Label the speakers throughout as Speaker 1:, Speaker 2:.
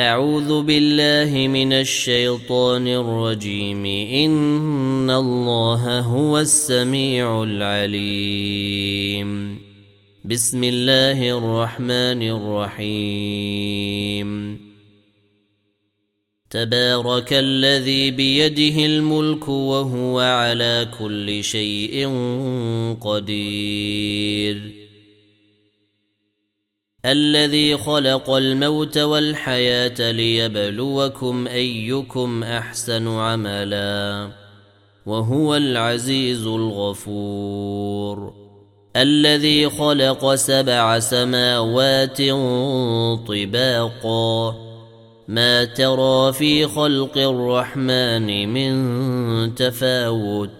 Speaker 1: أعوذ بالله من الشيطان الرجيم. إن الله هو السميع العليم. بسم الله الرحمن الرحيم. تبارك الذي بيده الملك وهو على كل شيء قدير. الذي خلق الموت والحياة ليبلوكم أيكم أحسن عملا وهو العزيز الغفور. الذي خلق سبع سماوات طباقا. ما ترى في خلق الرحمن من تفاوت.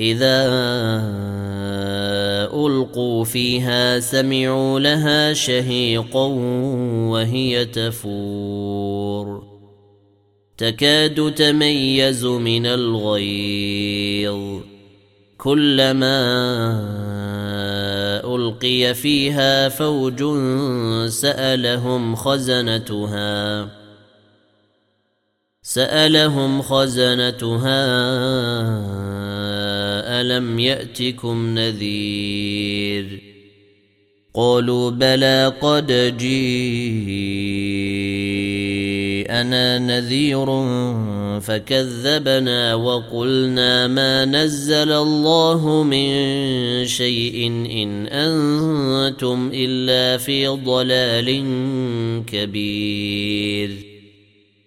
Speaker 1: إذا ألقوا فيها سمعوا لها شهيقا وهي تفور. تكاد تميز من الغيظ. كلما ألقي فيها فوج سألهم خزنتها. سألهم خزنتها ألم يأتكم نذير قالوا بلى قد جيءنا نذير فكذبنا وقلنا ما نزل الله من شيء إن أنتم إلا في ضلال كبير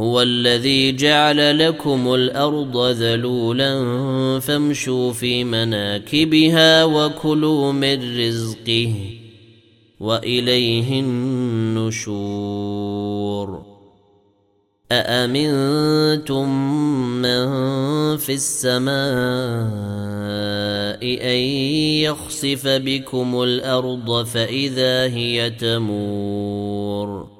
Speaker 1: هو الذي جعل لكم الأرض ذلولا فامشوا في مناكبها وكلوا من رزقه وإليه النشور. أأمنتم من في السماء أن يخسف بكم الأرض فإذا هي تمور؟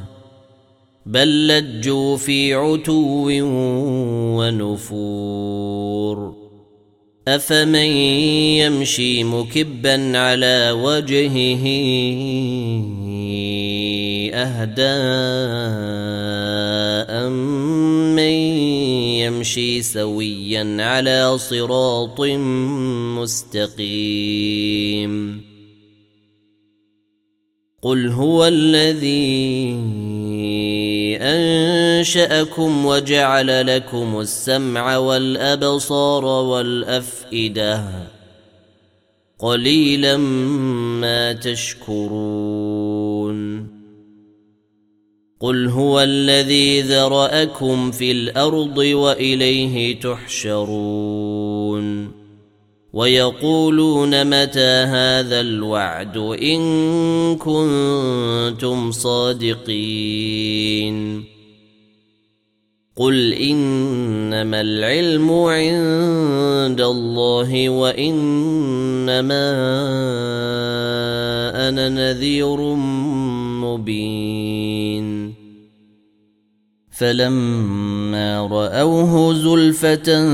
Speaker 1: بل لجوا في عتو ونفور. أفمن يمشي مكبا على وجهه أهدى امن يمشي سويا على صراط مستقيم. قل هو الذي أنشأكم وجعل لكم السمع والأبصار والأفئدة قليلا ما تشكرون. قل هو الذي ذرأكم في الأرض وإليه تحشرون. ويقولون متى هذا الوعد إن كنتم صادقين. قل إنما العلم عند الله وإنما أنا نذير مبين. فلما رأوه زلفة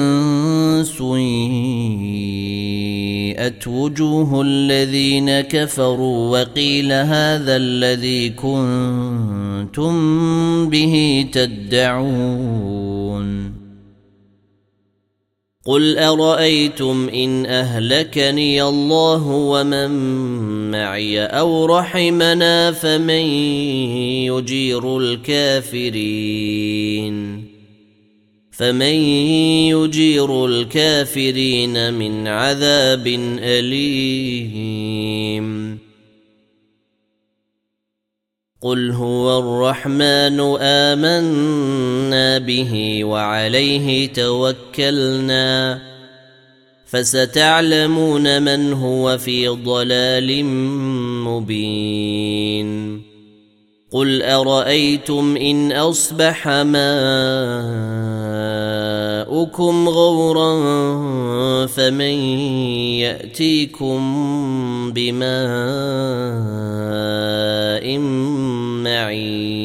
Speaker 1: سيئت وجوه الذين كفروا وقيل هذا الذي كنتم به تدعون. قل أرأيتم إن أهلكني الله ومن معي أو رحمنا فمن يجير الكافرين. فمن يجير الكافرين من عذاب أليم. قل هو الرحمن آمنا به وعليه توكلنا. فستعلمون من هو في ضلال مبين. قل أرأيتم إن أصبح ماؤكم غورا فمن ياتيكم بماء معين